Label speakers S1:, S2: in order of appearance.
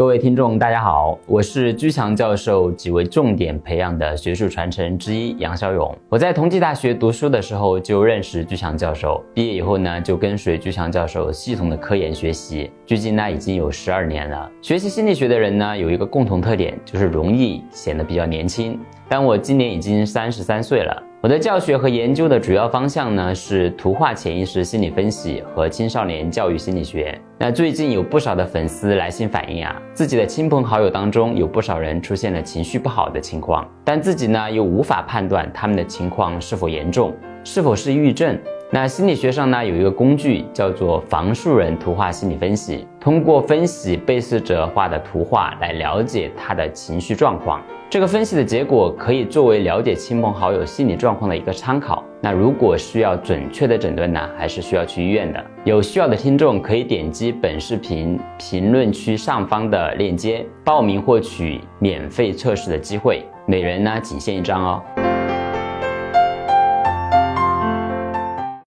S1: 各位听众，大家好，我是居强教授几位重点培养的学术传承之一杨小勇。我在同济大学读书的时候就认识居强教授，毕业以后呢就跟随居强教授系统的科研学习，距今呢已经有十二年了。学习心理学的人呢有一个共同特点，就是容易显得比较年轻。但我今年已经三十三岁了。我的教学和研究的主要方向呢是图画潜意识心理分析和青少年教育心理学。那最近有不少的粉丝来信反映啊，自己的亲朋好友当中有不少人出现了情绪不好的情况，但自己呢又无法判断他们的情况是否严重，是否是抑郁症。那心理学上呢有一个工具叫做房树人图画心理分析，通过分析被试者画的图画来了解他的情绪状况。这个分析的结果可以作为了解亲朋好友心理状况的一个参考。那如果需要准确的诊断呢，还是需要去医院的。有需要的听众可以点击本视频评论区上方的链接，报名获取免费测试的机会，每人呢仅限一张哦。